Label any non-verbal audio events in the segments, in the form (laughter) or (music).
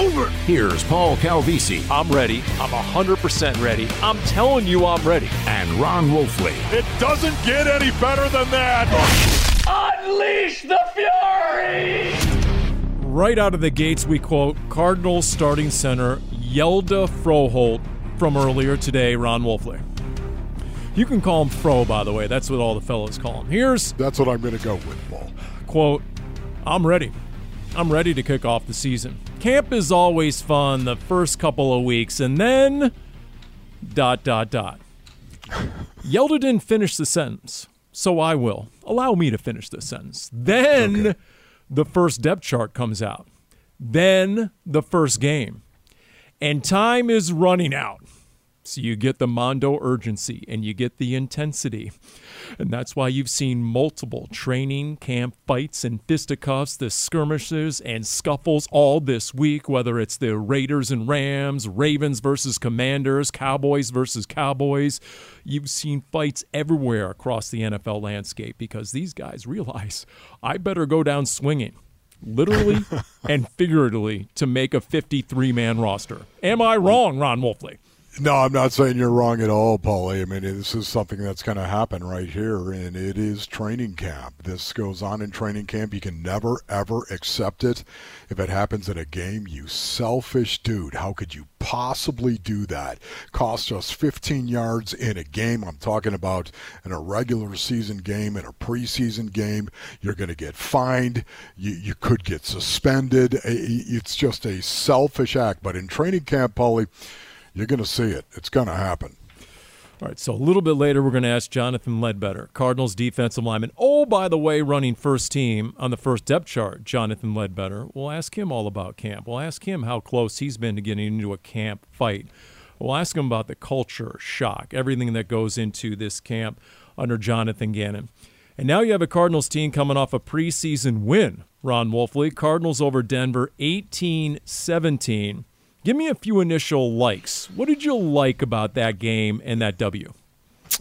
over. Here's Paul Calvisi I'm ready. I'm 100% ready. I'm telling you I'm ready. and Ron Wolfley. It doesn't get any better than that. Unleash the fury! Right out of the gates, we quote Cardinals starting center Hjalte Froholt from earlier today, Ron Wolfley. You can call him Fro, by the way. That's what all the fellows call him. Here's That's what I'm going to go with, Paul. quote I'm ready. I'm ready to kick off the season. Camp is always fun the first couple of weeks, and then dot dot dot. (laughs) Hjalte didn't finish the sentence, so I will. Allow me to finish this sentence. Then the first depth chart comes out. Then the first game. And time is running out. So you get the Mondo urgency and you get the intensity. And that's why you've seen multiple training camp fights and fisticuffs, the skirmishes and scuffles all this week, whether it's the Raiders and Rams, Ravens versus Commanders, Cowboys versus Cowboys. You've seen fights everywhere across the NFL landscape because these guys realize I better go down swinging. Literally (laughs) and figuratively to make a 53 man roster. Am I wrong, Ron Wolfley? No, I'm not saying you're wrong at all, Paulie. I mean, this is something that's going to happen right here, and it is training camp. This goes on in training camp. You can never, ever accept it. If it happens at a game, you selfish dude. How could you possibly do that? Cost us 15 yards in a game. I'm talking about in a regular season game, in a preseason game. You're going to get fined. You, you could get suspended. It's just a selfish act. But in training camp, Paulie, you're going to see it. It's going to happen. All right, so a little bit later, we're going to ask Jonathan Ledbetter, Cardinals defensive lineman. Oh, by the way, running first team on the first depth chart, Jonathan Ledbetter. We'll ask him all about camp. We'll ask him how close he's been to getting into a camp fight. We'll ask him about the culture, shock, everything that goes into this camp under Jonathan Gannon. And now you have a Cardinals team coming off a preseason win, Ron Wolfley. Cardinals over Denver 18 17. Give me a few initial likes. What did you like about that game and that W?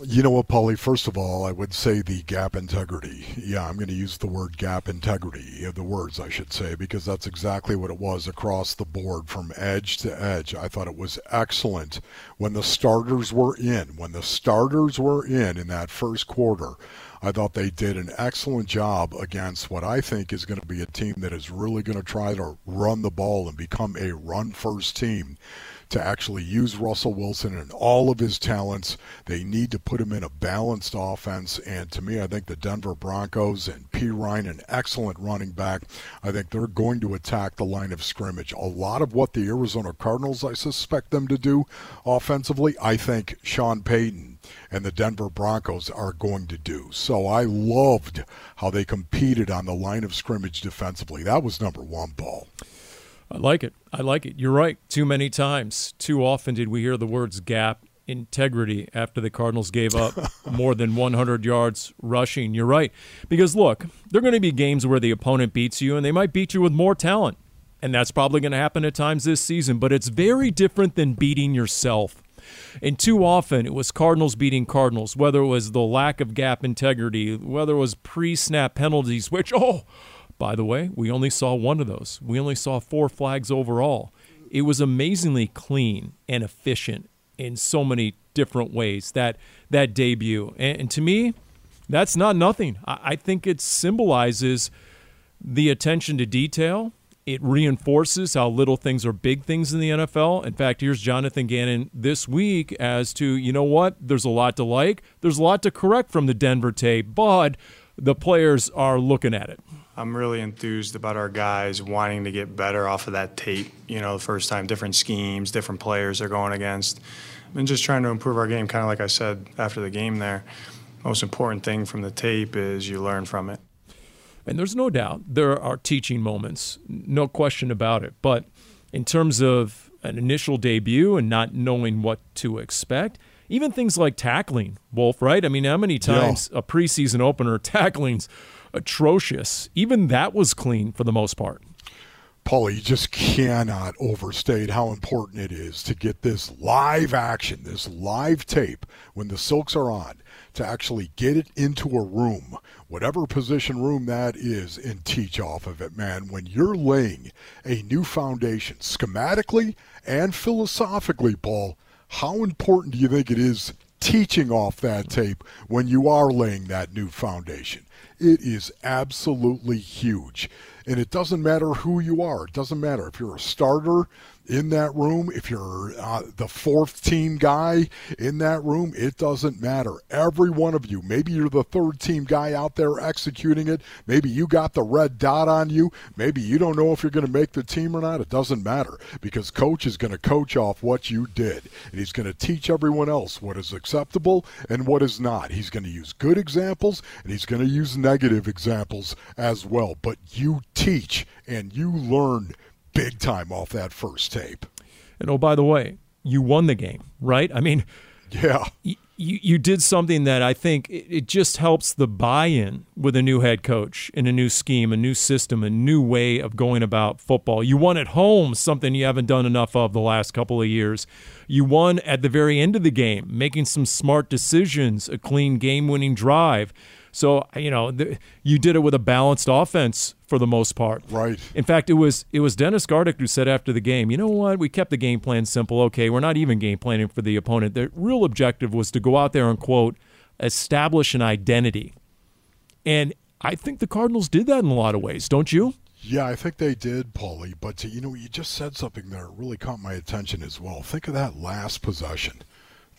You know what, Paulie? First of all, I would say the gap integrity. Yeah, I'm going to use the word gap integrity, uh, the words I should say, because that's exactly what it was across the board from edge to edge. I thought it was excellent when the starters were in. When the starters were in in that first quarter, I thought they did an excellent job against what I think is going to be a team that is really going to try to run the ball and become a run first team to actually use Russell Wilson and all of his talents. They need to put him in a balanced offense. And to me, I think the Denver Broncos and Perine, an excellent running back, I think they're going to attack the line of scrimmage. A lot of what the Arizona Cardinals, I suspect them to do offensively, I think Sean Payton and the Denver Broncos are going to do. So I loved how they competed on the line of scrimmage defensively. That was number one, Paul. I like it. I like it. You're right. Too many times, too often did we hear the words gap integrity after the Cardinals gave up (laughs) more than 100 yards rushing. You're right. Because look, there are going to be games where the opponent beats you and they might beat you with more talent. And that's probably going to happen at times this season, but it's very different than beating yourself. And too often it was Cardinals beating Cardinals, whether it was the lack of gap integrity, whether it was pre snap penalties, which, oh, by the way, we only saw one of those. We only saw four flags overall. It was amazingly clean and efficient in so many different ways that that debut. And, and to me, that's not nothing. I, I think it symbolizes the attention to detail. It reinforces how little things are big things in the NFL. In fact, here's Jonathan Gannon this week as to, you know what, there's a lot to like, there's a lot to correct from the Denver tape, but the players are looking at it. I'm really enthused about our guys wanting to get better off of that tape. You know, the first time, different schemes, different players they're going against, and just trying to improve our game. Kind of like I said after the game there. Most important thing from the tape is you learn from it. And there's no doubt there are teaching moments, no question about it. But in terms of an initial debut and not knowing what to expect, even things like tackling, Wolf, right? I mean, how many times yeah. a preseason opener (laughs) tackling's atrocious? Even that was clean for the most part. Paulie, you just cannot overstate how important it is to get this live action, this live tape when the Silks are on, to actually get it into a room, whatever position room that is, and teach off of it, man. When you're laying a new foundation, schematically and philosophically, Paul, how important do you think it is teaching off that tape when you are laying that new foundation? It is absolutely huge. And it doesn't matter who you are. It doesn't matter if you're a starter in that room, if you're uh, the fourth team guy in that room, it doesn't matter. Every one of you, maybe you're the third team guy out there executing it. Maybe you got the red dot on you. Maybe you don't know if you're going to make the team or not. It doesn't matter because coach is going to coach off what you did. And he's going to teach everyone else what is acceptable and what is not. He's going to use good examples and he's going to use negative examples as well. But you teach and you learn big time off that first tape. And oh, by the way, you won the game, right? I mean, yeah. Y- you, you did something that I think it, it just helps the buy in with a new head coach in a new scheme, a new system, a new way of going about football. You won at home, something you haven't done enough of the last couple of years. You won at the very end of the game, making some smart decisions, a clean game winning drive. So you know, the, you did it with a balanced offense for the most part. Right. In fact, it was it was Dennis Gardeck who said after the game, you know what, we kept the game plan simple. Okay, we're not even game planning for the opponent. The real objective was to go out there and quote establish an identity, and I think the Cardinals did that in a lot of ways. Don't you? Yeah, I think they did, Paulie. But you know, you just said something there really caught my attention as well. Think of that last possession.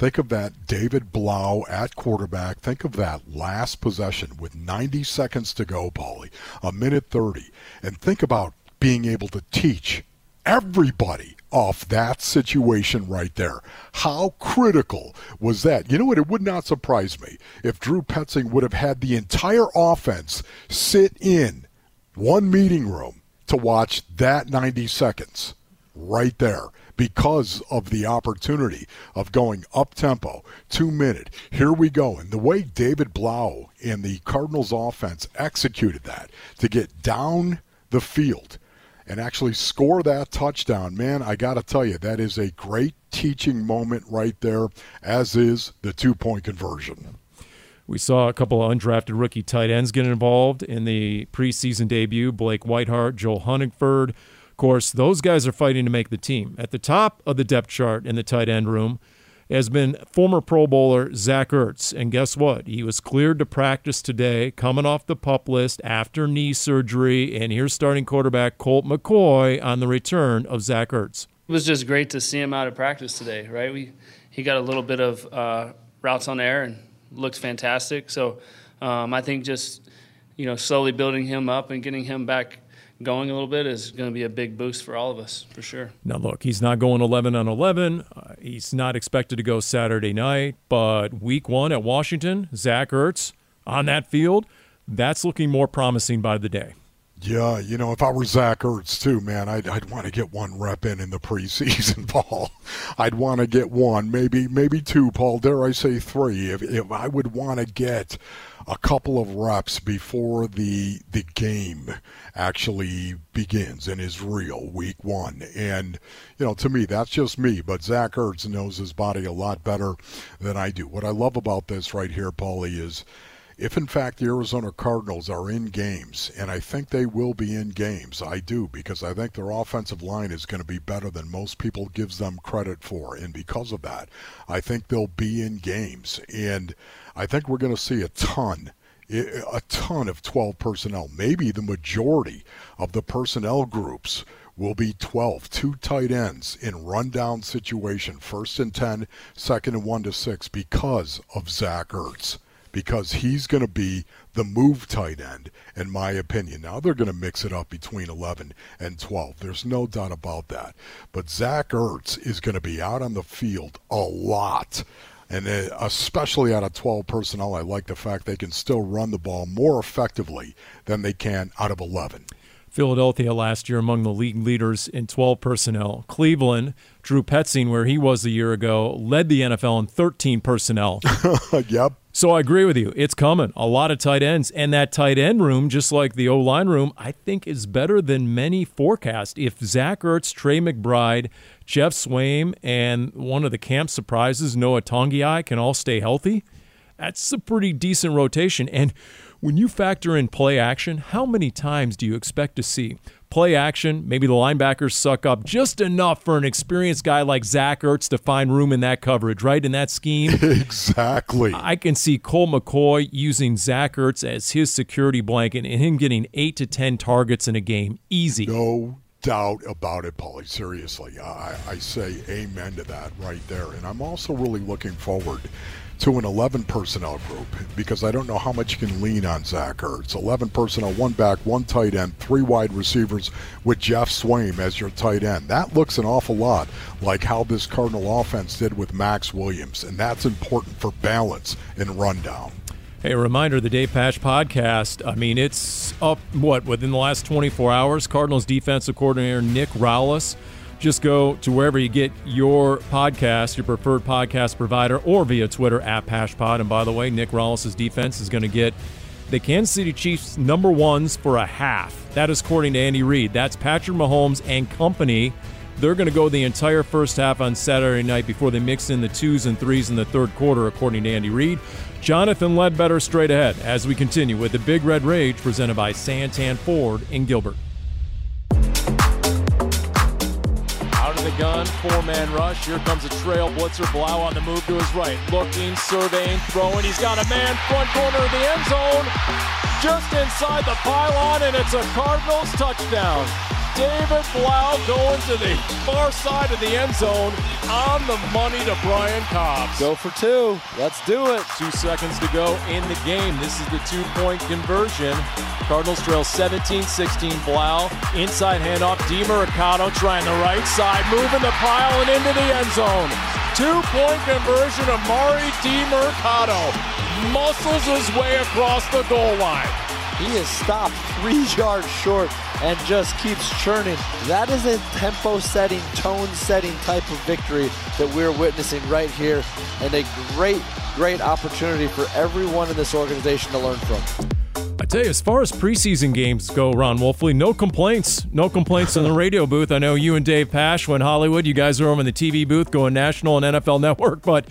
Think of that David Blough at quarterback. Think of that last possession with 90 seconds to go, Paulie, a minute 30. And think about being able to teach everybody off that situation right there. How critical was that? You know what? It would not surprise me if Drew Petzing would have had the entire offense sit in one meeting room to watch that 90 seconds right there because of the opportunity of going up tempo, two minute. Here we go. And the way David Blough and the Cardinals offense executed that to get down the field and actually score that touchdown, man, I got to tell you, that is a great teaching moment right there, as is the two point conversion. We saw a couple of undrafted rookie tight ends get involved in the preseason debut Blake Whiteheart, Joel Honigford course, those guys are fighting to make the team. At the top of the depth chart in the tight end room has been former Pro Bowler Zach Ertz. And guess what? He was cleared to practice today, coming off the pup list after knee surgery. And here's starting quarterback Colt McCoy on the return of Zach Ertz. It was just great to see him out of practice today, right? We He got a little bit of uh, routes on air and looked fantastic. So um, I think just, you know, slowly building him up and getting him back – going a little bit is going to be a big boost for all of us, for sure. Now, look, he's not going 11 on 11. Uh, he's not expected to go Saturday night, but week one at Washington, Zach Ertz on that field, that's looking more promising by the day. Yeah, you know, if I were Zach Ertz too, man, I'd, I'd want to get one rep in in the preseason, (laughs) Paul. I'd want to get one, maybe maybe two, Paul. Dare I say three? If, if I would want to get a couple of reps before the the game actually begins and is real week one. And you know, to me, that's just me. But Zach Ertz knows his body a lot better than I do. What I love about this right here, Paulie, is if in fact the Arizona Cardinals are in games, and I think they will be in games, I do, because I think their offensive line is going to be better than most people gives them credit for, and because of that, I think they'll be in games. And I think we're going to see a ton a ton of 12 personnel. Maybe the majority of the personnel groups will be 12, two tight ends in rundown situation, first and 10, second and 1 to 6, because of Zach Ertz. Because he's going to be the move tight end, in my opinion. Now, they're going to mix it up between 11 and 12. There's no doubt about that. But Zach Ertz is going to be out on the field a lot. And uh, especially out of 12 personnel, I like the fact they can still run the ball more effectively than they can out of 11. Philadelphia last year among the league leaders in 12 personnel. Cleveland, Drew Petzing, where he was a year ago, led the NFL in 13 personnel. (laughs) yep. So I agree with you. It's coming. A lot of tight ends. And that tight end room, just like the O line room, I think is better than many forecast. If Zach Ertz, Trey McBride, Geoff Swaim, and one of the camp surprises, Noah Togiai, can all stay healthy, that's a pretty decent rotation. And when you factor in play action, how many times do you expect to see play action? Maybe the linebackers suck up just enough for an experienced guy like Zach Ertz to find room in that coverage, right? In that scheme. (laughs) exactly. I can see Colt McCoy using Zach Ertz as his security blanket and him getting eight to 10 targets in a game. Easy. No doubt about it, Paulie. Seriously, I, I say amen to that right there. And I'm also really looking forward to an 11 personnel group because I don't know how much you can lean on Zach Ertz. 11 personnel, one back, one tight end, three wide receivers with Geoff Swaim as your tight end. That looks an awful lot like how this Cardinal offense did with Maxx Williams, and that's important for balance in rundown. Hey, reminder the Dave Pasch podcast. I mean, it's up, what, within the last 24 hours? Cardinals defensive coordinator Nick Rallis just go to wherever you get your podcast, your preferred podcast provider, or via Twitter at PaschPod. And by the way, Nick Rallis' defense is going to get the Kansas City Chiefs number ones for a half. That is according to Andy Reid. That's Patrick Mahomes and company. They're going to go the entire first half on Saturday night before they mix in the twos and threes in the third quarter, according to Andy Reid. Jonathan Ledbetter straight ahead as we continue with the Big Red Rage presented by Santan Ford in Gilbert. Gun, four-man rush. Here comes a trail blitzer. Blough on the move to his right. Looking, surveying, throwing. He's got a man front corner of the end zone. Just inside the pylon, and it's a Cardinals touchdown. David Blough going to the far side of the end zone on the money to Brian Cobbs. Go for two. Let's do it. Two seconds to go in the game. This is the two point conversion. Cardinals trail 17 16. Blough Inside handoff. DeMercado trying the right side. Moving the pile and into the end zone. Two point conversion. Emari DeMercado muscles his way across the goal line. He is stopped three (laughs) yards short and just keeps churning. That is a tempo setting, tone setting type of victory that we're witnessing right here, and a great, great opportunity for everyone in this organization to learn from. I tell you, as far as preseason games go, Ron Wolfley, no complaints. No complaints in the (laughs) radio booth. I know you and Dave Pasch went Hollywood. You guys are over in the TV booth going national and NFL (laughs) network, but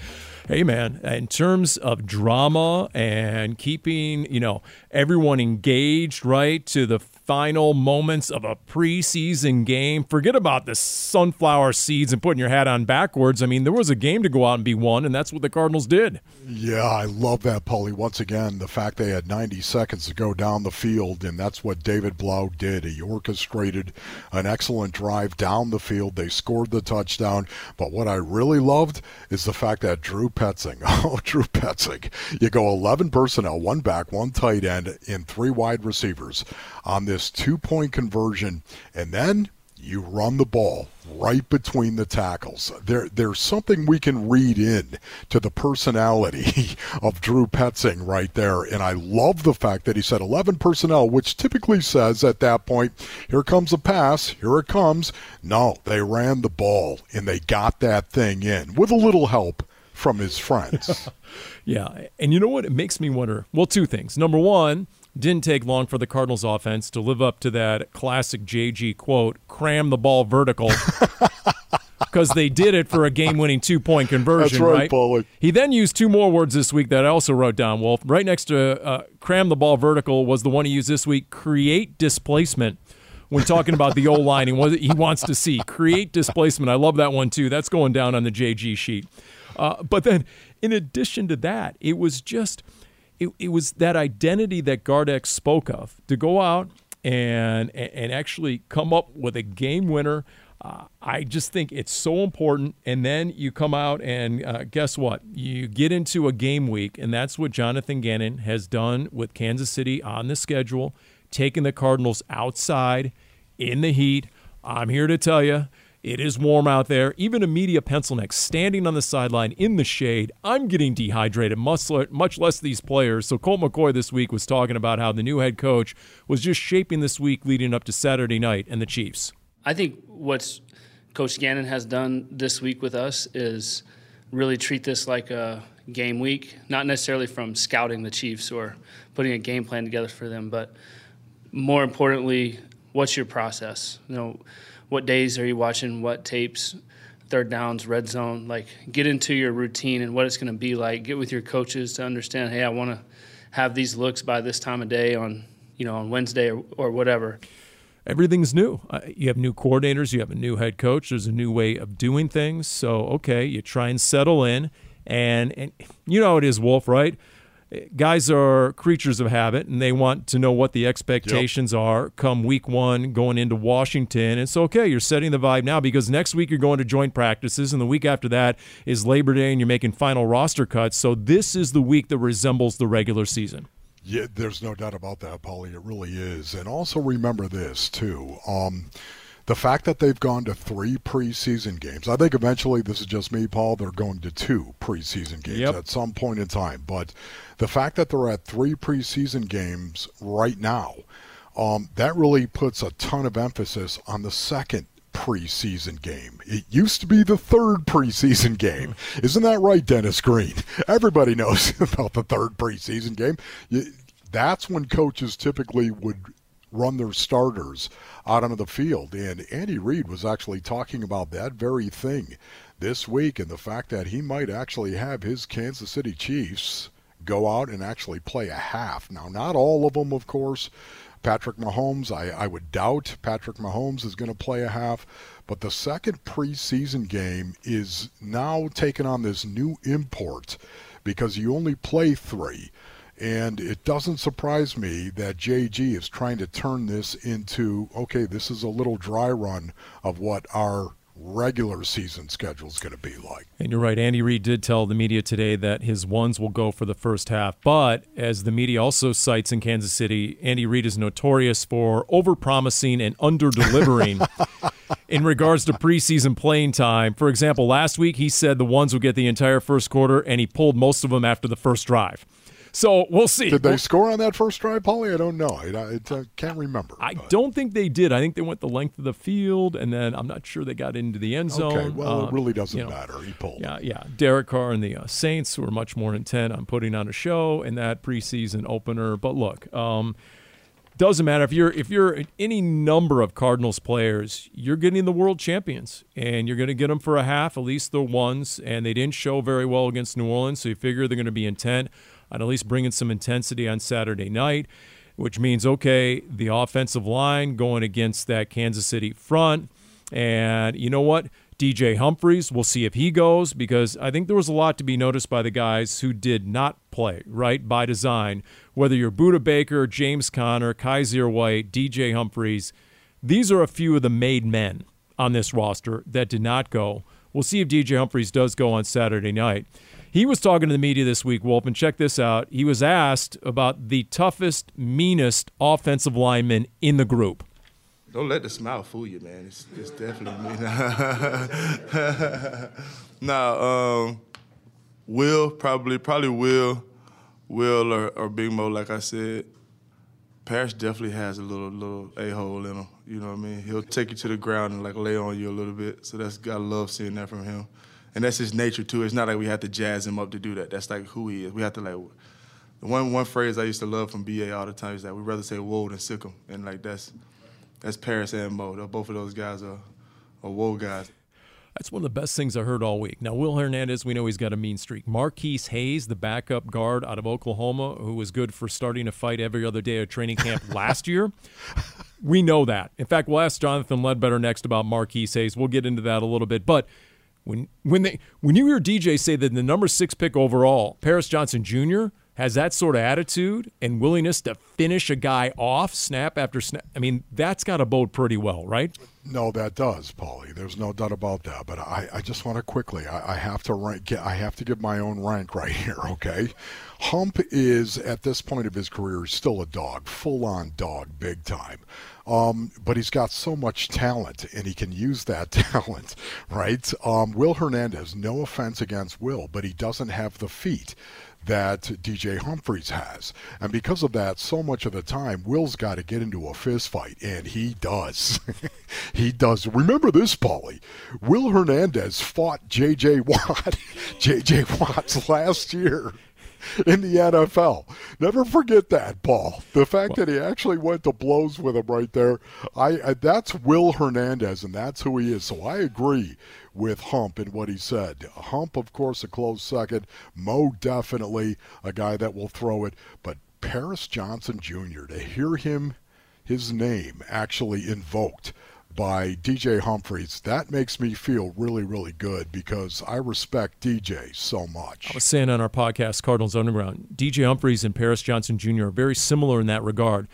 hey man in terms of drama and keeping you know everyone engaged right to the final moments of a preseason game. Forget about the sunflower seeds and putting your hat on backwards. I mean, there was a game to go out and be won, and that's what the Cardinals did. Yeah, I love that, Paulie. Once again, the fact they had 90 seconds to go down the field, and that's what David Blough did. He orchestrated an excellent drive down the field. They scored the touchdown. But what I really loved is the fact that Drew Petzing, (laughs) oh, Drew Petzing, you go 11 personnel, one back, one tight end, and three wide receivers on this two point conversion, and then you run the ball right between the tackles. There, there's something we can read in to the personality (laughs) of Drew Petzing right there, and I love the fact that he said 11 personnel, which typically says at that point, here comes a pass, here it comes. No, they ran the ball and they got that thing in with a little help from his friends. (laughs) yeah, and you know what? It makes me wonder. Well, two things. Number one didn't take long for the Cardinals offense to live up to that classic JG quote, cram the ball vertical. (laughs) Because they did it for a game-winning two-point conversion, That's right, right? He then used two more words this week that I also wrote down. Wolf, right next to uh, "cram the ball vertical" was the one he used this week. Create displacement when talking about the O line and what he wants to see. Create displacement. I love that one too. That's going down on the JG sheet. Uh, but then, in addition to that, it was just it, it was that identity that Gardeck spoke of to go out and and actually come up with a game winner Uh, I just think it's so important. And then you come out and uh, guess what? You get into a game week, and that's what Jonathan Gannon has done with Kansas City on the schedule, taking the Cardinals outside in the heat. I'm here to tell you. It is warm out there. Even a media pencil neck standing on the sideline in the shade. I'm getting dehydrated, much, less these players. So Colt McCoy this week was talking about how the new head coach was just shaping this week leading up to Saturday night and the Chiefs. I think what's Coach Gannon has done this week with us is really treat this like a game week, not necessarily from scouting the Chiefs or putting a game plan together for them, but more importantly, what's your process? You know, what days are you watching what tapes third downs red zone like get into your routine and what it's going to be like. Get with your coaches to understand hey i want to have these looks by this time of day on you know on wednesday or, or whatever. Everything's new. Uh, you have new coordinators you have a new head coach there's a new way of doing things. So okay you try and settle in. And and you know it is wolf right guys are creatures of habit and they want to know what the expectations yep. are come week one going into Washington. It's okay, you're setting the vibe now because next week you're going to joint practices and the week after that is Labor Day and you're making final roster cuts. So this is the week that resembles the regular season. Yeah, there's no doubt about that, Paulie. It really is. And also remember this, too. Um, the fact that they've gone to three preseason games, I think eventually this is just me, Paul. They're going to two preseason games yep. at some point in time. But the fact that they're at three preseason games right now, um, that really puts a ton of emphasis on the second preseason game. It used to be the third preseason game. (laughs) Isn't that right, Dennis Green? Everybody knows (laughs) about the third preseason game. That's when coaches typically would run their starters out onto the field. And Andy Reid was actually talking about that very thing this week and the fact that he might actually have his Kansas City Chiefs go out and actually play a half. Now, not all of them, of course. Patrick Mahomes, I, I would doubt Patrick Mahomes is going to play a half. But the second preseason game is now taking on this new import because you only play three. And it doesn't surprise me that JG is trying to turn this into okay, this is a little dry run of what our regular season schedule is going to be like. And you're right. Andy Reid did tell the media today that his ones will go for the first half. But as the media also cites in Kansas City, Andy Reid is notorious for overpromising and under-delivering (laughs) in regards to preseason playing time. For example, last week he said the ones would get the entire first quarter, and he pulled most of them after the first drive. So we'll see. Did they score on that first drive, Paulie? I don't know. I, I, I can't remember. I but. don't think they did. I think they went the length of the field, and then I'm not sure they got into the end zone. Okay, well, um, it really doesn't you know, matter. He pulled. Yeah, yeah. Derek Carr and the uh, Saints were much more intent on putting on a show in that preseason opener. But look, um, doesn't matter if you're if you're any number of Cardinals players, you're getting the world champions, and you're going to get them for a half, at least the ones. And they didn't show very well against New Orleans, so you figure they're going to be intent on at least bringing some intensity on Saturday night, which means, okay, the offensive line going against that Kansas City front. And you know what? DJ Humphries, we'll see if he goes because I think there was a lot to be noticed by the guys who did not play, right, by design. Whether you're Budda Baker, James Conner, Kyzir White, DJ Humphries, these are a few of the made men on this roster that did not go. We'll see if DJ Humphries does go on Saturday night. He was talking to the media this week, Wolf, and check this out. He was asked about the toughest, meanest offensive lineman in the group. Don't let the smile fool you, man. It's, it's definitely me. (laughs) nah, um, Will probably, probably Will, Will or, or Big Mo, like I said. Paris definitely has a little little a hole in him. You know what I mean? He'll take you to the ground and like lay on you a little bit. So that's I love seeing that from him and that's his nature too. It's not like we have to jazz him up to do that. That's like who he is. We have to like the one one phrase I used to love from BA all the time is that we'd rather say whoa than sick him, and like that's that's Paris and Mo. Both of those guys are are whoa guys. That's one of the best things I heard all week. Now, Will Hernandez, we know he's got a mean streak. Marquis Hayes, the backup guard out of Oklahoma, who was good for starting a fight every other day of training camp (laughs) last year. We know that. In fact, we'll ask Jonathan Ledbetter next about Marquis Hayes. We'll get into that a little bit. But when when they when you hear DJ say that the number six pick overall, Paris Johnson Jr. has that sort of attitude and willingness to finish a guy off snap after snap, I mean, that's got to bode pretty well, right? No, that does, Paulie. There's no doubt about that. But I, I just want to quickly, I, I have to rank, I have to give my own rank right (laughs) here. Okay, Hump is at this point of his career still a dog, full on dog, big time. Um, but he's got so much talent, and he can use that (laughs) talent, right? Um, Will Hernandez, no offense against Will, but he doesn't have the feet that DJ Humphries has. And because of that, so much of the time, Will's got to get into a fist fight, and he does. (laughs) he does. Remember this, Paulie. Will Hernandez fought J.J. Watt, (laughs) J.J. Watts last year (laughs) in the NFL. Never forget that, Paul. The fact that he actually went to blows with him right there. I, I, that's Will Hernandez, and that's who he is. So I agree with Hump in what he said. Hump, of course, a close second. Mo, definitely a guy that will throw it. But Paris Johnson Jr., to hear him, his name actually invoked by DJ Humphries, that makes me feel really, really good because I respect DJ so much. I was saying on our podcast, Cardinals Underground, DJ Humphries and Paris Johnson Jr. are very similar in that regard.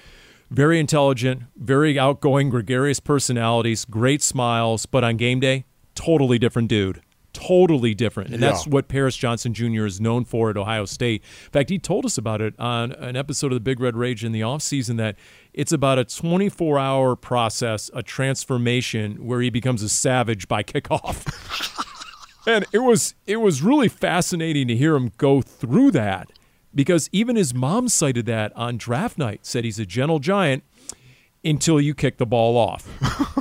Very intelligent, very outgoing, gregarious personalities, great smiles, but on game day, totally different dude. Totally different. And yeah. that's what Paris Johnson Jr. is known for at Ohio State. In fact, he told us about it on an episode of the Big Red Rage in the offseason that it's about a 24 hour process, a transformation where he becomes a savage by kickoff. (laughs) and it was it was really fascinating to hear him go through that because even his mom cited that on draft night, said he's a gentle giant until you kick the ball off. (laughs)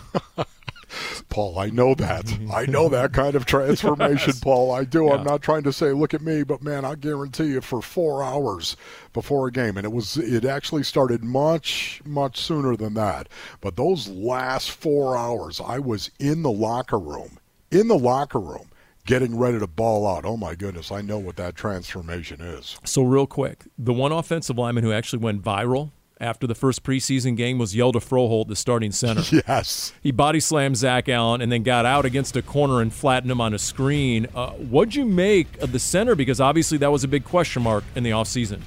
Paul. I know that. Mm-hmm. I know that kind of transformation, (laughs) yes. Paul. I do. Yeah. I'm not trying to say, look at me, but man, I guarantee you, for four hours before a game, and it was it actually started much much sooner than that. But those last four hours, I was in the locker room, in the locker room getting ready to ball out. Oh my goodness, I know what that transformation is. So real quick, the one offensive lineman who actually went viral after the first preseason game was Hjalte Froholt, the starting center. (laughs) Yes. He body slammed Zach Allen and then got out against a corner and flattened him on a screen. Uh, what'd you make of the center? Because obviously that was a big question mark in the offseason.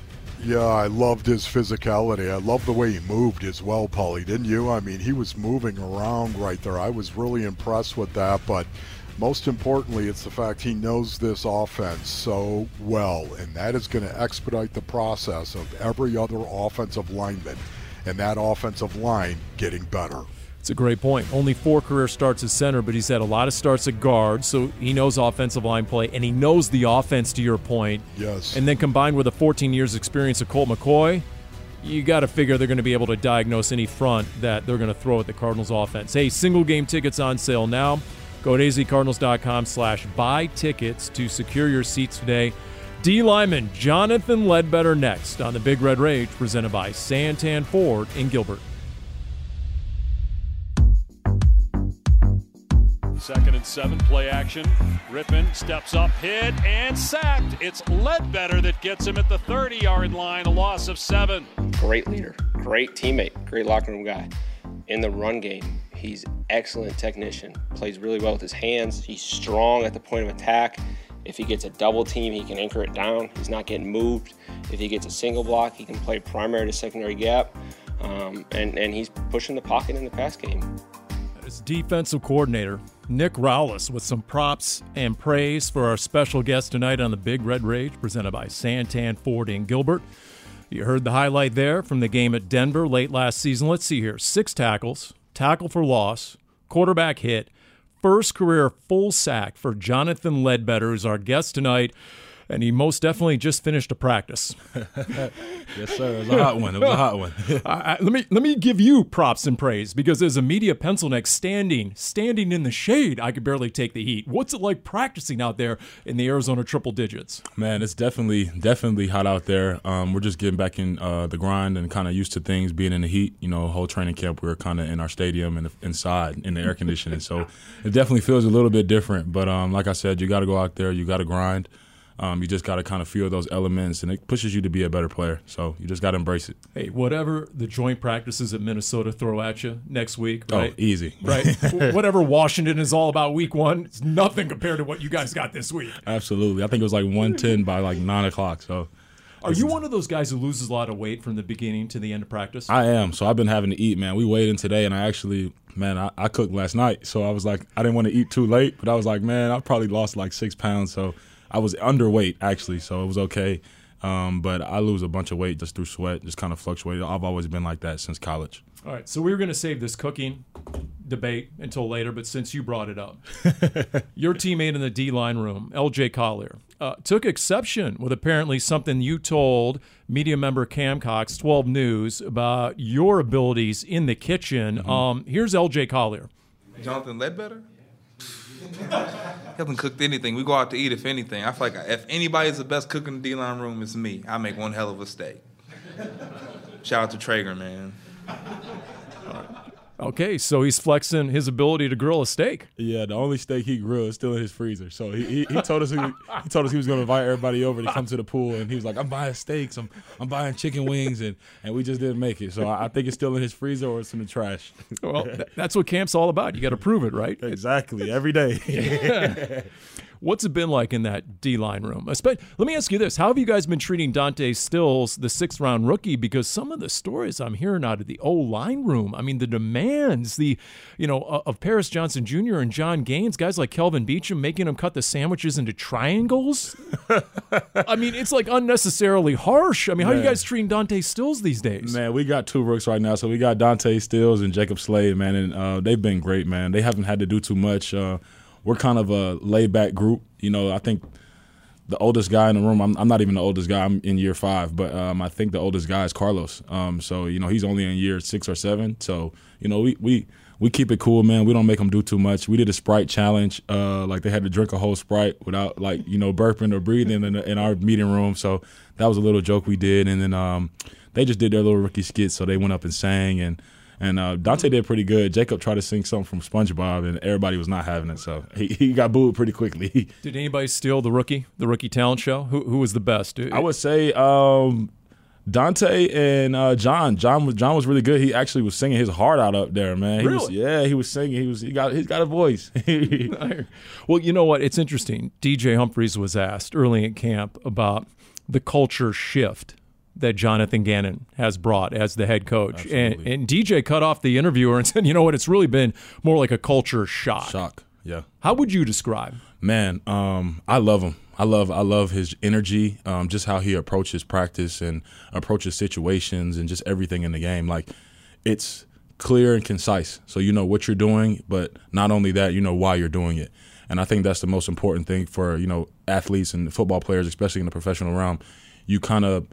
Yeah, I loved his physicality. I love the way he moved as well, Paulie, didn't you? I mean, he was moving around right there. I was really impressed with that, but – most importantly, it's the fact he knows this offense so well, and that is going to expedite the process of every other offensive lineman and that offensive line getting better. It's a great point. Only four career starts at center, but he's had a lot of starts at guard, so he knows offensive line play and he knows the offense. To your point, yes. And then combined with a 14 years experience of Colt McCoy, you got to figure they're going to be able to diagnose any front that they're going to throw at the Cardinals offense. Hey, single game tickets on sale now. Go to azcardinals.com slash buy tickets to secure your seats today. D-lineman, Jonathan Ledbetter next on the Big Red Rage, presented by Santan Ford in Gilbert. Second and seven, play action. Rypien steps up, hit, and sacked. It's Ledbetter that gets him at the 30 yard line, a loss of seven. Great leader, great teammate, great locker room guy. In the run game, He's excellent technician, plays really well with his hands. He's strong at the point of attack. If he gets a double team, he can anchor it down. He's not getting moved. If he gets a single block, he can play primary to secondary gap. Um, and, and he's pushing the pocket in the pass game. As defensive coordinator Nick Rallis with some props and praise for our special guest tonight on the Big Red Rage, presented by Santan Ford and Gilbert. You heard the highlight there from the game at Denver late last season. Let's see here six tackles, tackle for loss, quarterback hit, first career full sack for Jonathan Ledbetter, who's our guest tonight and he most definitely just finished a practice. (laughs) yes, sir. It was a hot one. It was a hot one. (laughs) I, I, let me let me give you props and praise because as a media pencil neck standing standing in the shade, I could barely take the heat. What's it like practicing out there in the Arizona triple digits? Man, it's definitely definitely hot out there. Um, we're just getting back in uh, the grind and kind of used to things being in the heat. You know, whole training camp we were kind of in our stadium and inside in the air conditioning, so it definitely feels a little bit different. But um, like I said, you got to go out there, you got to grind. Um, you just got to kind of feel those elements, and it pushes you to be a better player. So you just got to embrace it. Hey, whatever the joint practices at Minnesota throw at you next week, oh, right? Oh, easy. Right. (laughs) whatever Washington is all about week one, it's nothing compared to what you guys got this week. Absolutely. I think it was like 110 by like 9 o'clock. So Are you one of those guys who loses a lot of weight from the beginning to the end of practice? I am. So I've been having to eat, man. We weighed in today, and I actually, man, I, I cooked last night. So I was like, I didn't want to eat too late, but I was like, man, I probably lost like six pounds. So I was underweight actually, so it was okay. Um, but I lose a bunch of weight just through sweat, just kind of fluctuated. I've always been like that since college. All right, so we were going to save this cooking debate until later, but since you brought it up, (laughs) your teammate in the D line room, LJ Collier, uh, took exception with apparently something you told media member Cam Cox, 12 News, about your abilities in the kitchen. Mm-hmm. Um, here's LJ Collier. Jonathan Ledbetter? He hasn't cooked anything. We go out to eat, if anything. I feel like if anybody's the best cook in the D line room, it's me. I make one hell of a steak. Shout out to Traeger, man. Okay, so he's flexing his ability to grill a steak. Yeah, the only steak he grilled is still in his freezer. So he, he, he told us he, he told us he was going to invite everybody over to come to the pool, and he was like, "I'm buying steaks, I'm I'm buying chicken wings," and and we just didn't make it. So I, I think it's still in his freezer or it's in the trash. Well, that's what camp's all about. You got to prove it, right? Exactly, every day. Yeah. What's it been like in that D line room? Let me ask you this: How have you guys been treating Dante Stills, the sixth round rookie? Because some of the stories I'm hearing out of the O line room, I mean, the demands, the you know, of Paris Johnson Jr. and Jon Gaines, guys like Kelvin Beachum, making them cut the sandwiches into triangles. (laughs) I mean, it's like unnecessarily harsh. I mean, how are you guys treating Dante Stills these days? Man, we got two rooks right now. So we got Dante Stills and Jacob Slade, man, and uh, they've been great, man. They haven't had to do too much. Uh, we're kind of a laid back group. You know, I think the oldest guy in the room. I'm, I'm not even the oldest guy. I'm in year five, but um, I think the oldest guy is Carlos. Um, so you know, he's only in year six or seven. So you know, we we we keep it cool, man. We don't make them do too much. We did a Sprite challenge. Uh, like they had to drink a whole Sprite without like you know burping or breathing in, in our meeting room. So that was a little joke we did, and then um, they just did their little rookie skit. So they went up and sang and. And uh, Dante did pretty good. Jacob tried to sing something from SpongeBob, and everybody was not having it. So he, he got booed pretty quickly. (laughs) Did anybody steal the rookie, the rookie talent show? Who who was the best? Dude? I would say um, Dante and uh, John. John was John was really good. He actually was singing his heart out up there, man. He Was, Really? yeah, he was singing. He was he got he's got a voice. (laughs) (laughs) Well, you know what? It's interesting. DJ Humphries was asked early in camp about the culture shift that Jonathan Gannon has brought as the head coach. And, and DJ cut off the interviewer and said, (laughs) you know what? It's really been more like a culture shock. Shock. Yeah. How would you describe? Man, um, I love him. I love I love his energy, um, just how he approaches practice and approaches situations and just everything in the game. Like it's clear and concise, so you know what you're doing. But not only that, you know why you're doing it. And I think that's the most important thing for you know athletes and football players, especially in the professional realm. You kind of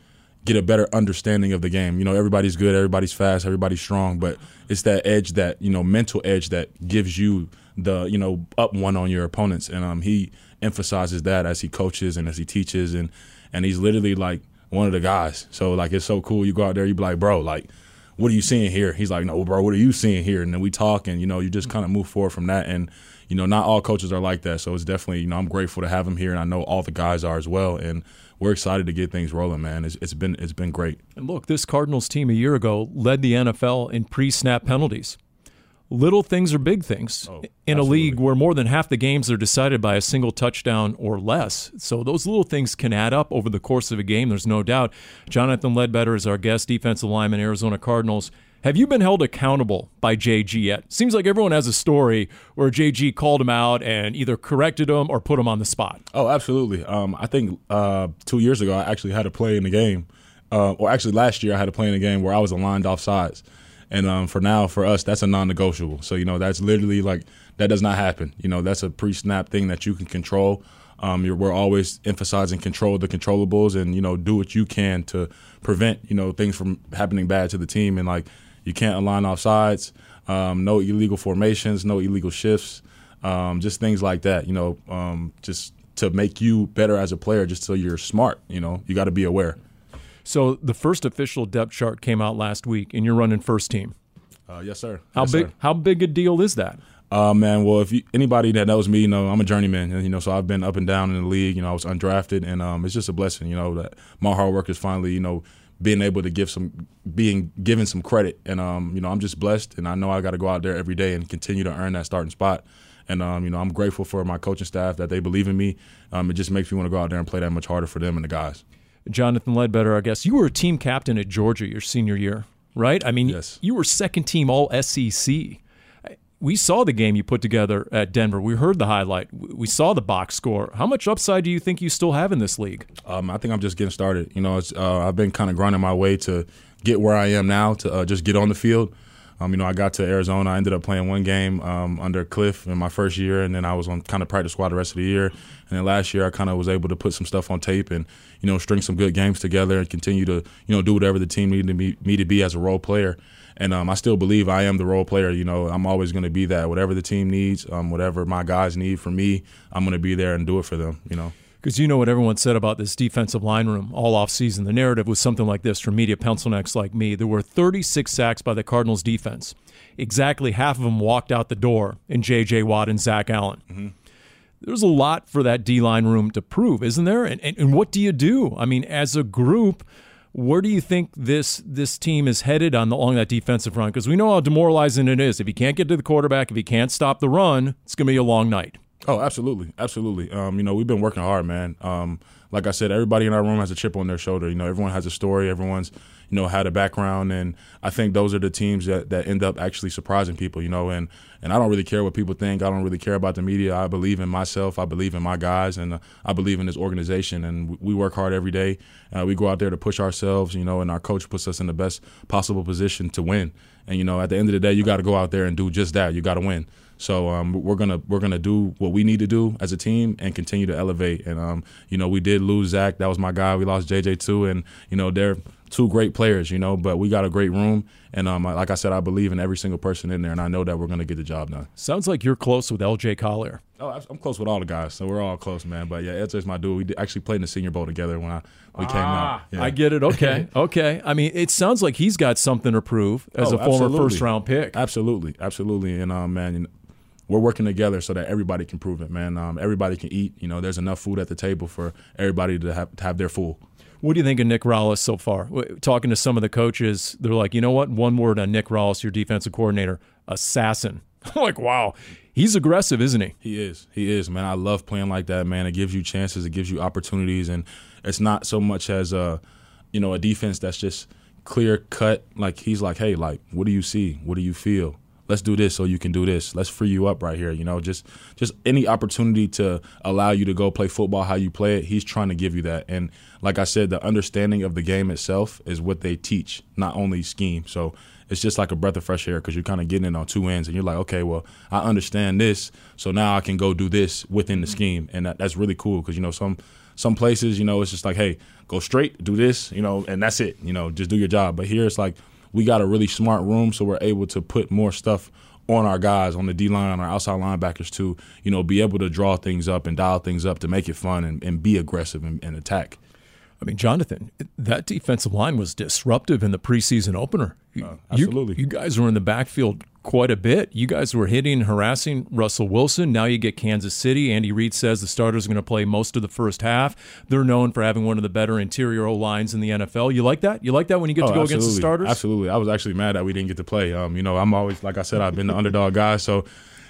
get a better understanding of the game. You know, everybody's good, everybody's fast, everybody's strong, but it's that edge, that you know, mental edge that gives you the you know up one on your opponents. And um, he emphasizes that as he coaches and as he teaches, and and he's literally like one of the guys. So like it's so cool. You go out there, you be like, bro, like. What are you seeing here? He's like, no, bro. What are you seeing here? And then we talk, and you know, you just kind of move forward from that. And you know, not all coaches are like that. So it's definitely, you know, I'm grateful to have him here, and I know all the guys are as well. And we're excited to get things rolling, man. It's, it's been it's been great. And look, this Cardinals team a year ago led the NFL in pre snap penalties. Little things are big things oh, in a league where more than half the games are decided by a single touchdown or less. So those little things can add up over the course of a game, there's no doubt. Jonathan Ledbetter is our guest defensive lineman, Arizona Cardinals. Have you been held accountable by JG yet? Seems like everyone has a story where JG called him out and either corrected him or put him on the spot. Oh, absolutely. Um, I think uh, two years ago I actually had a play in the game, uh, or actually last year I had a play in the game where I was aligned off sides. And um, for now, for us, that's a non-negotiable. So you know, that's literally like that does not happen. You know, that's a pre-snap thing that you can control. Um, we're always emphasizing control the controllables, and you know, do what you can to prevent you know things from happening bad to the team. And like, you can't align off sides. Um, no illegal formations, no illegal shifts, um, just things like that. You know, um, just to make you better as a player, just so you're smart. You know, you got to be aware. So the first official depth chart came out last week, and you're running first team. Uh, yes, sir. How Yes, big? sir. How big a deal is that? Uh, man, well, if you, anybody that knows me, you know, I'm a journeyman, and you know, so I've been up and down in the league. You know, I was undrafted, and um, it's just a blessing, you know, that my hard work is finally, you know, being able to give some, being given some credit, and um, you know, I'm just blessed, and I know I got to go out there every day and continue to earn that starting spot. And um, you know, I'm grateful for my coaching staff that they believe in me. Um, it just makes me want to go out there and play that much harder for them and the guys. Jonathan Ledbetter, I guess you were a team captain at Georgia your senior year, right? I mean, Yes. you were second team All SEC. We saw the game you put together at Denver. We heard the highlight. We saw the box score. How much upside do you think you still have in this league? Um, I think I'm just getting started. You know, uh, I've been kind of grinding my way to get where I am now to uh, just get on the field. Um, you know, I got to Arizona. I ended up playing one game um, under Kliff in my first year, and then I was on kind of practice squad the rest of the year. And then last year, I kind of was able to put some stuff on tape and you know string some good games together and continue to you know do whatever the team needed me, to be as a role player. And um, I still believe I am the role player. You know, I'm always going to be that. Whatever the team needs, um, whatever my guys need from me, I'm going to be there and do it for them. You know. Because you know what everyone said about this defensive line room all off season. The narrative was something like this from media pencil necks like me. There were 36 sacks by the Cardinals defense. Exactly half of them walked out the door in J.J. Watt and Zach Allen. Mm-hmm. There's a lot for that D line room to prove, isn't there? And, and, and what do you do? I mean, as a group, where do you think this this team is headed on the, along that defensive front? Because we know how demoralizing it is. If you can't get to the quarterback, if you can't stop the run, it's going to be a long night. Oh, absolutely, absolutely. Um, you know, we've been working hard, man. Um, like I said, everybody in our room has a chip on their shoulder. You know, everyone has a story. Everyone's, you know, had a background, and I think those are the teams that, that end up actually surprising people. You know, and and I don't really care what people think. I don't really care about the media. I believe in myself. I believe in my guys, and uh, I believe in this organization. And we- work hard every day. Uh, we go out there to push ourselves. You know, and our coach puts us in the best possible position to win. And you know, at the end of the day, you got to go out there and do just that. You got to win. So um, we're gonna we're gonna do what we need to do as a team and continue to elevate. And um, you know, we did lose Zach. That was my guy. We lost JJ too, and you know they're two great players. You know, but we got a great room. And um, like I said, I believe in every single person in there, and I know that we're gonna get the job done. Sounds like you're close with LJ Collier. Oh, I'm- close with all the guys, so we're all close, man. But yeah, LJ's my dude. We actually played in the Senior Bowl together when I we came out. Yeah. I get it. Okay. (laughs) okay. I mean, it sounds like he's got something to prove as Oh, a former absolutely. first round pick. Absolutely, absolutely, and um, man, you know, we're working together so that everybody can prove it, man. Um, everybody can eat. You know, there's enough food at the table for everybody to have to have their full. What do you think of Nick Rallis so far? Talking to some of the coaches, they're like, you know what? One word on Nick Rallis, your defensive coordinator, assassin. (laughs) I'm like, wow, he's aggressive, isn't he? He is. He is, man. I love playing like that, man. It gives you chances, it gives you opportunities, and it's not so much as a, you know, a defense that's just clear cut. Like he's like, hey, like, what do you see? What do you feel? Let's do this so you can do this. Let's free you up right here. You know, just just any opportunity to allow you to go play football how you play it. He's trying to give you that. And like I said, the understanding of the game itself is what they teach, not only scheme. So it's just like a breath of fresh air because you're kind of getting it on two ends and you're like, okay, well, I understand this, so now I can go do this within the mm-hmm. scheme, and that, that's really cool because you know some some places, you know, it's just like, hey, go straight, do this, you know, and that's it, you know, just do your job. But here it's like we got a really smart room, so we're able to put more stuff on our guys on the D line, on our outside linebackers to, you know, be able to draw things up and dial things up to make it fun and, and be aggressive and, and attack. I mean, Jonathan, that defensive line was disruptive in the preseason opener. You- Uh, absolutely. You, you guys were in the backfield quite a bit. You guys were hitting, and harassing Russell Wilson. Now you get Kansas City. Andy Reid says the starters are going to play most of the first half. They're known for having one of the better interior O lines in the NFL. You like that? You like that when you get to Oh, go against the starters? Absolutely. I was actually mad that we didn't get to play. Um, you know, I'm always like I said, I've been the underdog guy. So,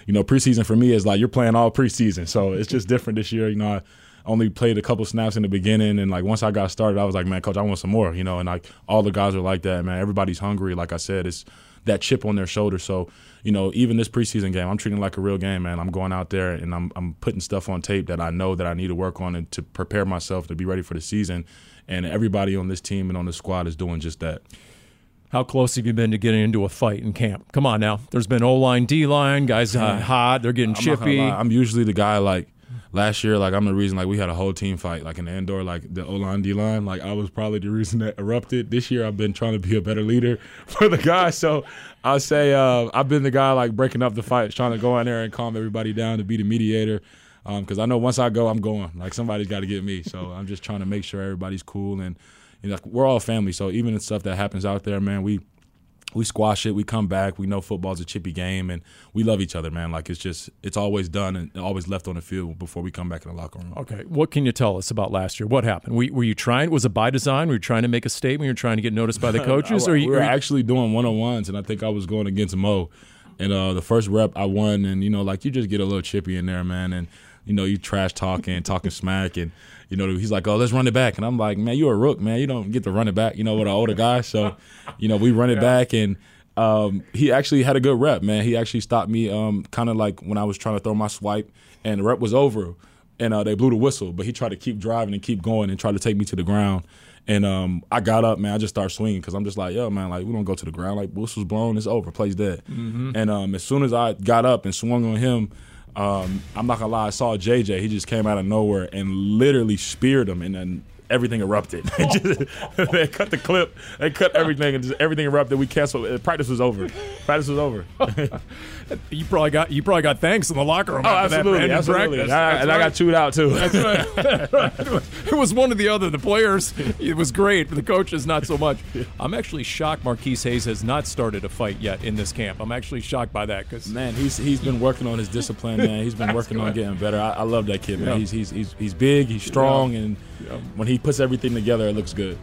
you know, preseason for me is like you're playing all preseason. So it's just different this year. You know, I only played a couple snaps in the beginning, and like once I got started, I was like, man, coach, I want some more. You know, and like all the guys are like that, man. Everybody's hungry. Like I said, it's that chip on their shoulder. So, you know, even this preseason game, I'm treating it like a real game, man. I'm going out there and I'm I'm putting stuff on tape that I know that I need to work on and to prepare myself to be ready for the season. And everybody on this team and on the squad is doing just that. How close have you been to getting into a fight in camp? Come on now. There's been O line, D line, guys uh, hot. They're getting I'm chippy. I'm usually the guy like last year. Like I'm the reason like we had a whole team fight like in Andor, like the O line D line. Like I was probably the reason that erupted. This year I've been trying to be a better leader (laughs) for the guys. So I'll say uh, I've been the guy like breaking up the fights, trying to go in there and calm everybody down to be the mediator. Because I know once I go, I'm going. Like somebody's got to get me. So I'm just trying to make sure everybody's cool and you know, we're all family. So even the stuff that happens out there, man, we we squash it. We come back. We know football's a chippy game, and we love each other, man. Like it's just it's always done and always left on the field before we come back in the locker room. Okay, what can you tell us about last year? What happened? Were, were you trying? Was it by design? Were you trying to make a statement? You're trying to get noticed by the (laughs) coaches, I- or you, we were you- actually doing one on ones, and I think I was going against Mo. And uh, the first rep I won, and you know, like you just get a little chippy in there, man. And you know, you trash talking, talking smack, and you know, he's like, "Oh, let's run it back," and I'm like, "Man, you're a rook, man. You don't get to run it back." You know, with an older guy, so you know, we run it back, and um, he actually had a good rep, man. He actually stopped me, um, kind of like when I was trying to throw my swipe, and the rep was over, and uh, they blew the whistle, but he tried to keep driving and keep going and try to take me to the ground. And um, I got up, man. I just started swinging because I'm just like, yo, man, like we don't go to the ground. Like whistle's blown, it's over, play's dead. Mm-hmm. And um, as soon as I got up and swung on him, um, I'm not gonna lie, I saw JJ. He just came out of nowhere and literally speared him, and then everything erupted. (laughs) (laughs) they cut the clip, they cut everything, and just everything erupted. We canceled. Uh, practice was over. Practice was over. (laughs) you probably got you probably got thanks in the locker room. Oh, after absolutely, that absolutely. practice. And I, That's and I got chewed out too. That's right. it was one or the other. The players, it was great. The coaches, not so much. I'm actually shocked Marquise Hayes has not started a fight yet in this camp. I'm actually shocked by that because Man, he's he's been working on his discipline, man. He's been working on getting better. I, I love that kid, man. Yeah. He's, he's he's he's big, he's strong, and Um, when he puts everything together, it looks good.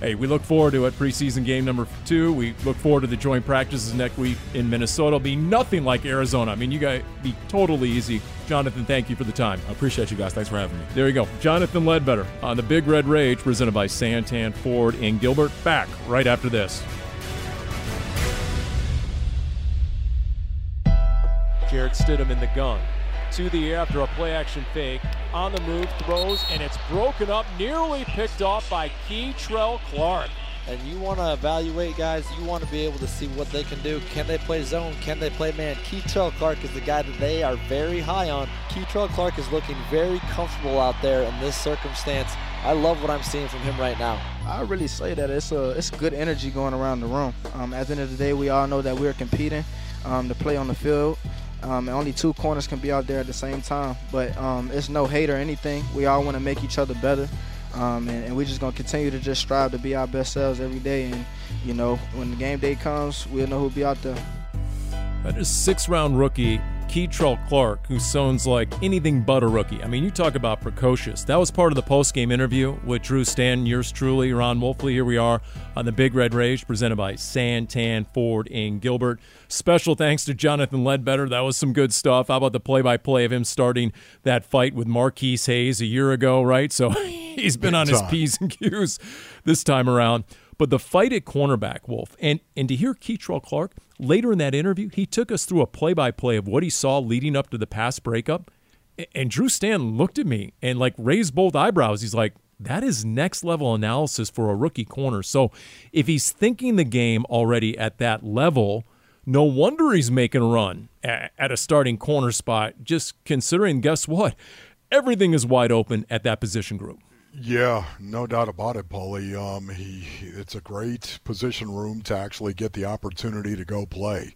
Hey, we look forward to it. Preseason game number two. We look forward to the joint practices next week in Minnesota. It'll be nothing like Arizona. I mean, you guys be totally easy. Jonathan, thank you for the time. I appreciate you guys. Thanks for having me. There you go. Jonathan Ledbetter on the Big Red Rage, presented by Santan Ford in Gilbert. Back right after this. Jarrett Stidham in the gun. To the air after a play action fake. On the move, throws, and it's broken up, nearly picked off by Kei'Trel Clark. And you want to evaluate guys, you want to be able to see what they can do. Can they play zone? Can they play man? Kei'Trel Clark is the guy that they are very high on. Kei'Trel Clark is looking very comfortable out there in this circumstance. I love what I'm seeing from him right now. I really say that it's a it's good energy going around the room. Um, at the end of the day, we all know that we're competing um, to play on the field. Um, and only two corners can be out there at the same time. But um, it's no hate or anything. We all want to make each other better. Um, and, and we're just to continue to just strive to be our best selves every day. And, you know, when the game day comes, we'll know who'll be out there. That is six round rookie Kei'Trel Clark, who sounds like anything but a rookie. I mean, you talk about precocious. That was part of the post game interview with Drew Stanton, yours truly, Ron Wolfley. Here we are on the Big Red Rage, presented by Santan Ford in Gilbert. Special thanks to Jonathan Ledbetter. That was some good stuff. How about the play by play of him starting that fight with Marquise Hayes a year ago, right? So (laughs) he's been on his. P's and Q's this time around. But the fight at cornerback, Wolf, and, and to hear Kei'Trel Clark later in that interview, he took us through a play by play of what he saw leading up to the pass breakup. And Drew Stanton looked at me and like raised both eyebrows. He's like, that is next level analysis for a rookie corner. So if he's thinking the game already at that level, no wonder he's making a run at a starting corner spot, just considering, guess what? Everything is wide open at that position group. Yeah, no doubt about it, Paulie. Um, he, it's a great position room to actually get the opportunity to go play.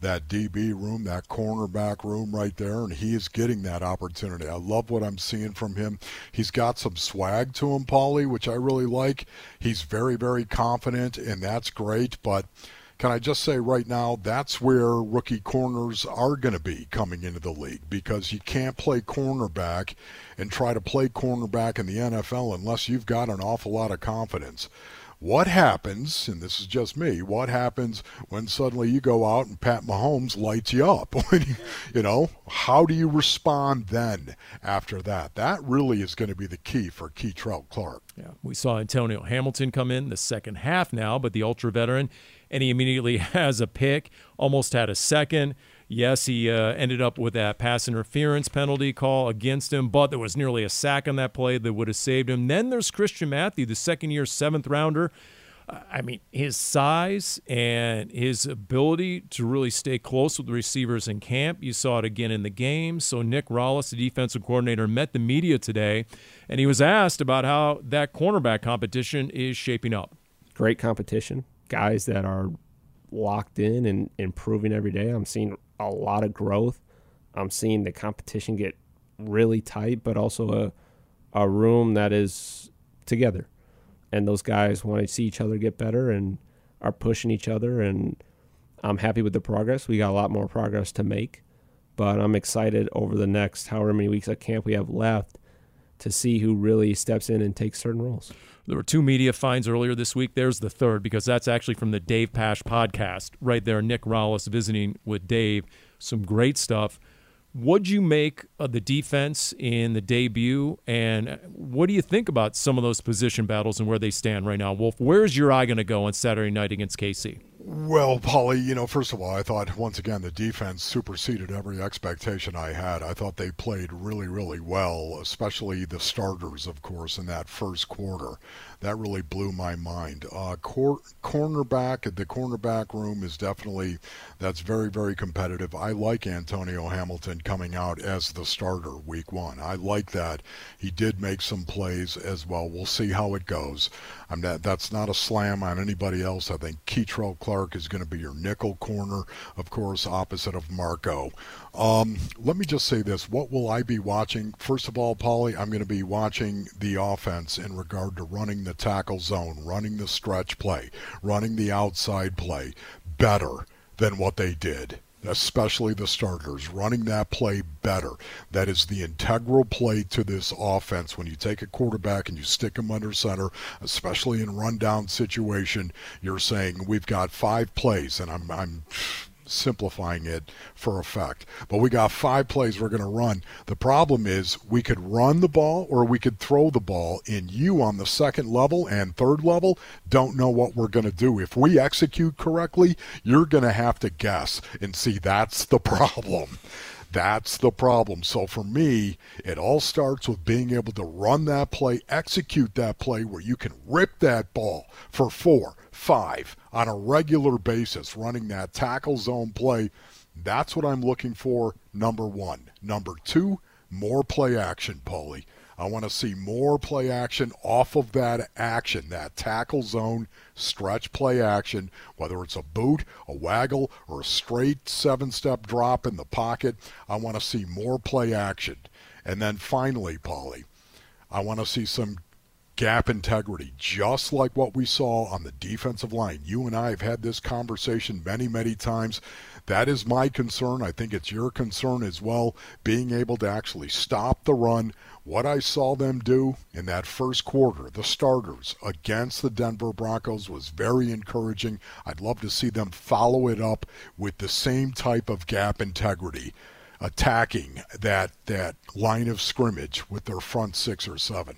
That DB room, that cornerback room right there, and he is getting that opportunity. I love what I'm seeing from him. He's got some swag to him, Paulie, which I really like. He's very, very confident, and that's great, but can I just say right now, that's where rookie corners are going to be coming into the league because you can't play cornerback and try to play cornerback in the NFL unless you've got an awful lot of confidence. What happens, and this is just me, what happens when suddenly you go out and Pat Mahomes lights you up? (laughs) You, know, how do you respond then after that? That really is going to be the key for Kei'Trel Clark. Yeah, we saw Antonio Hamilton come in the second half now, but the ultra veteran, and he immediately (laughs) has a pick, almost had a second. Yes, he uh, ended up with that pass interference penalty call against him, but there was nearly a sack on that play that would have saved him. Then there's Christian Matthew, the second year seventh rounder. I mean, his size and his ability to really stay close with the receivers in camp. You saw it again in the game. So, Nick Rallis, the defensive coordinator, met the media today, and he was asked about how that cornerback competition is shaping up. Great competition. Guys that are locked in and improving every day. I'm seeing a lot of growth. I'm seeing the competition get really tight, but also a, a room that is together and those guys want to see each other get better and are pushing each other and I'm happy with the progress. We got a lot more progress to make, but I'm excited over the next however many weeks of camp we have left to see who really steps in and takes certain roles. There were two media finds earlier this week. There's the third because that's actually from the Dave Pasch podcast right there. Nick Rallis visiting with Dave. Some great stuff. What'd you make of the defense in the debut, and what do you think about some of those position battles and where they stand right now? Wolf, where's your eye going to go on Saturday night against KC? Well, Paulie, you know, first of all, I thought once again the defense superseded every expectation I had. I thought they played really, really well, especially the starters, of course, in that first quarter. That really blew my mind. Uh, cor- cornerback, the cornerback room is definitely that's very, very competitive. I like Antonio Hamilton coming out as the starter week one. I like that. He did make some plays as well. We'll see how it goes. I'm not, that's not a slam on anybody else. I think Kei'Trel Clark is going to be your nickel corner, of course, opposite of Marco. Um, let me just say this. What will I be watching? First of all, Paulie, I'm going to be watching the offense in regard to running the tackle zone, running the stretch play, running the outside play better than what they did especially the starters, running that play better. That is the integral play to this offense. When you take a quarterback and you stick him under center, especially in rundown situation, you're saying we've got five plays, and I'm I'm simplifying it for effect. But we got five plays we're going to run. The problem is we could run the ball or we could throw the ball, and you on the second level and third level don't know what we're going to do. If we execute correctly, you're going to have to guess and see that's the problem. That's the problem. So for me, it all starts with being able to run that play, execute that play where you can rip that ball for four, five on a regular basis, running that tackle zone play. That's what I'm looking for, number one. Number two, more play action, Paulie. I want to see more play action off of that action, that tackle zone stretch play action, whether it's a boot, a waggle, or a straight seven step drop in the pocket. I want to see more play action. And then finally, Paulie, I want to see some gap integrity, just like what we saw on the defensive line. You and I have had this conversation many, many times. That is my concern. I think it's your concern as well, being able to actually stop the run. What I saw them do in that first quarter, the starters against the Denver Broncos, was very encouraging. I'd love to see them follow it up with the same type of gap integrity attacking that that line of scrimmage with their front six or seven.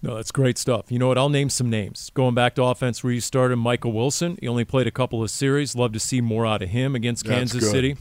No, that's great stuff. You know what? I'll name some names. Going back to offense where you started, Michael Wilson. He only played a couple of series. Love to see more out of him against Kansas. City.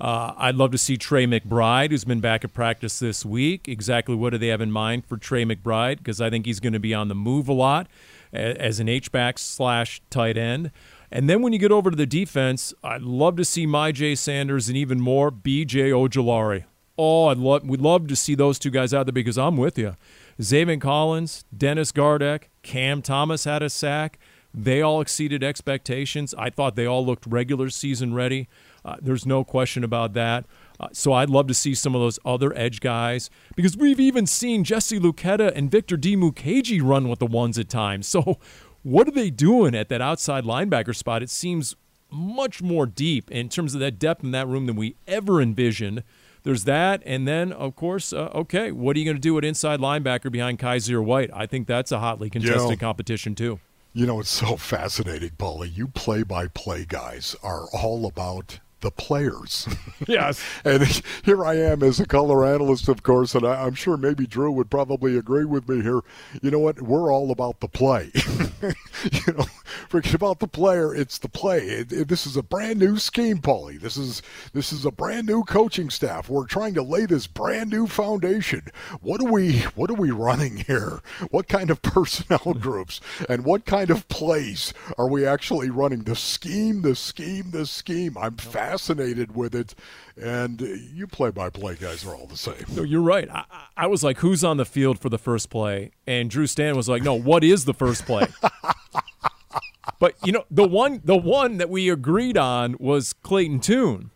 Uh, I'd love to see Trey McBride, who's been back at practice this week. Exactly what do they have in mind for Trey McBride? Because I think he's going to be on the move a lot as an H-back slash tight end. And then when you get over to the defense, I'd love to see Myjai Sanders and even more BJ Ojulari. Oh, I'd love we'd love to see those two guys out there because I'm with you. Zaven Collins, Dennis Gardeck, Cam Thomas had a sack. They all exceeded expectations. I thought they all looked regular season ready. Uh, there's no question about that. Uh, so I'd love to see some of those other edge guys because we've even seen Jesse Luketa and Victor Dimukeje run with the ones at times. So what are they doing at that outside linebacker spot? It seems much more deep in terms of that depth in that room than we ever envisioned. There's that, and then of course, uh, okay, what are you going to do at inside linebacker behind Kyzir White? I think that's a hotly contested Yeah. competition too. You know, it's so fascinating, Paulie. You play by play guys are all about the players. (laughs) Yes. and here I am as a color analyst, of course, and I, I'm sure maybe Drew would probably agree with me here. You know what? We're all about the play. (laughs) you know, forget about the player. It's the play. It, it- this is a brand new scheme, Paulie. This is this is a brand new coaching staff. We're trying to lay this brand new foundation. What are we What are we running here? What kind of (laughs) personnel groups and what kind of plays are we actually running? The scheme, the scheme, the scheme. I'm fascinated with it, and you play-by-play guys are all the same. No, you're right. I, I- I was like, who's on the field for the first play? And Drew Stan was like, no, what is the first play? (laughs) but you know, the one the one that we agreed on was Clayton Tune,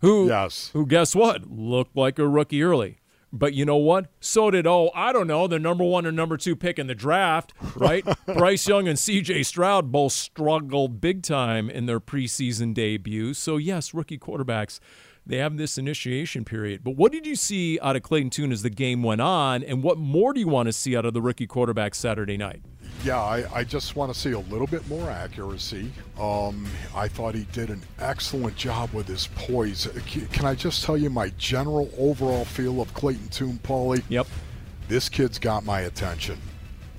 who yes. who guess what? Looked like a rookie early. But you know what? So did oh, I don't know, the number one or number two pick in the draft, right? (laughs) Bryce Young and CJ Stroud both struggled big time in their preseason debuts. So yes, rookie quarterbacks they have this initiation period. But what did you see out of Clayton Tune as the game went on, and what more do you want to see out of the rookie quarterback Saturday night? Yeah, I, I just want to see a little bit more accuracy. Um, I thought he did an excellent job with his poise. Can I just tell you my general overall feel of Clayton Tune, Paulie? Yep. This kid's got my attention.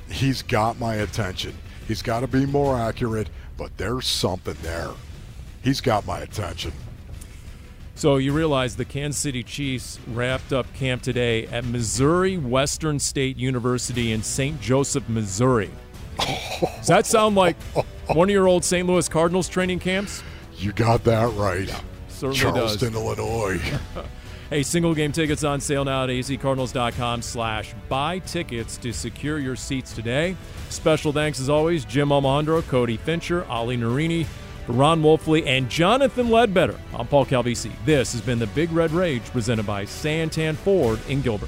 He's got my attention. He's got to be more accurate, but there's something there. He's got my attention. So you realize the Kansas City Chiefs wrapped up camp today at Missouri Western State University in St. Joseph, Missouri. Does that sound like one of your old St. Louis Cardinals training camps? You got that right. certainly Charleston, does. Illinois. (laughs) Hey, single game tickets on sale now at azcardinals.com slash buy tickets to secure your seats today. Special thanks as always, Jim Almohandro, Cody Fincher, Ali Narini, Ron Wolfley, and Jonathan Ledbetter. I'm Paul Calvisi. This has been the Big Red Rage presented by Santan Ford in Gilbert.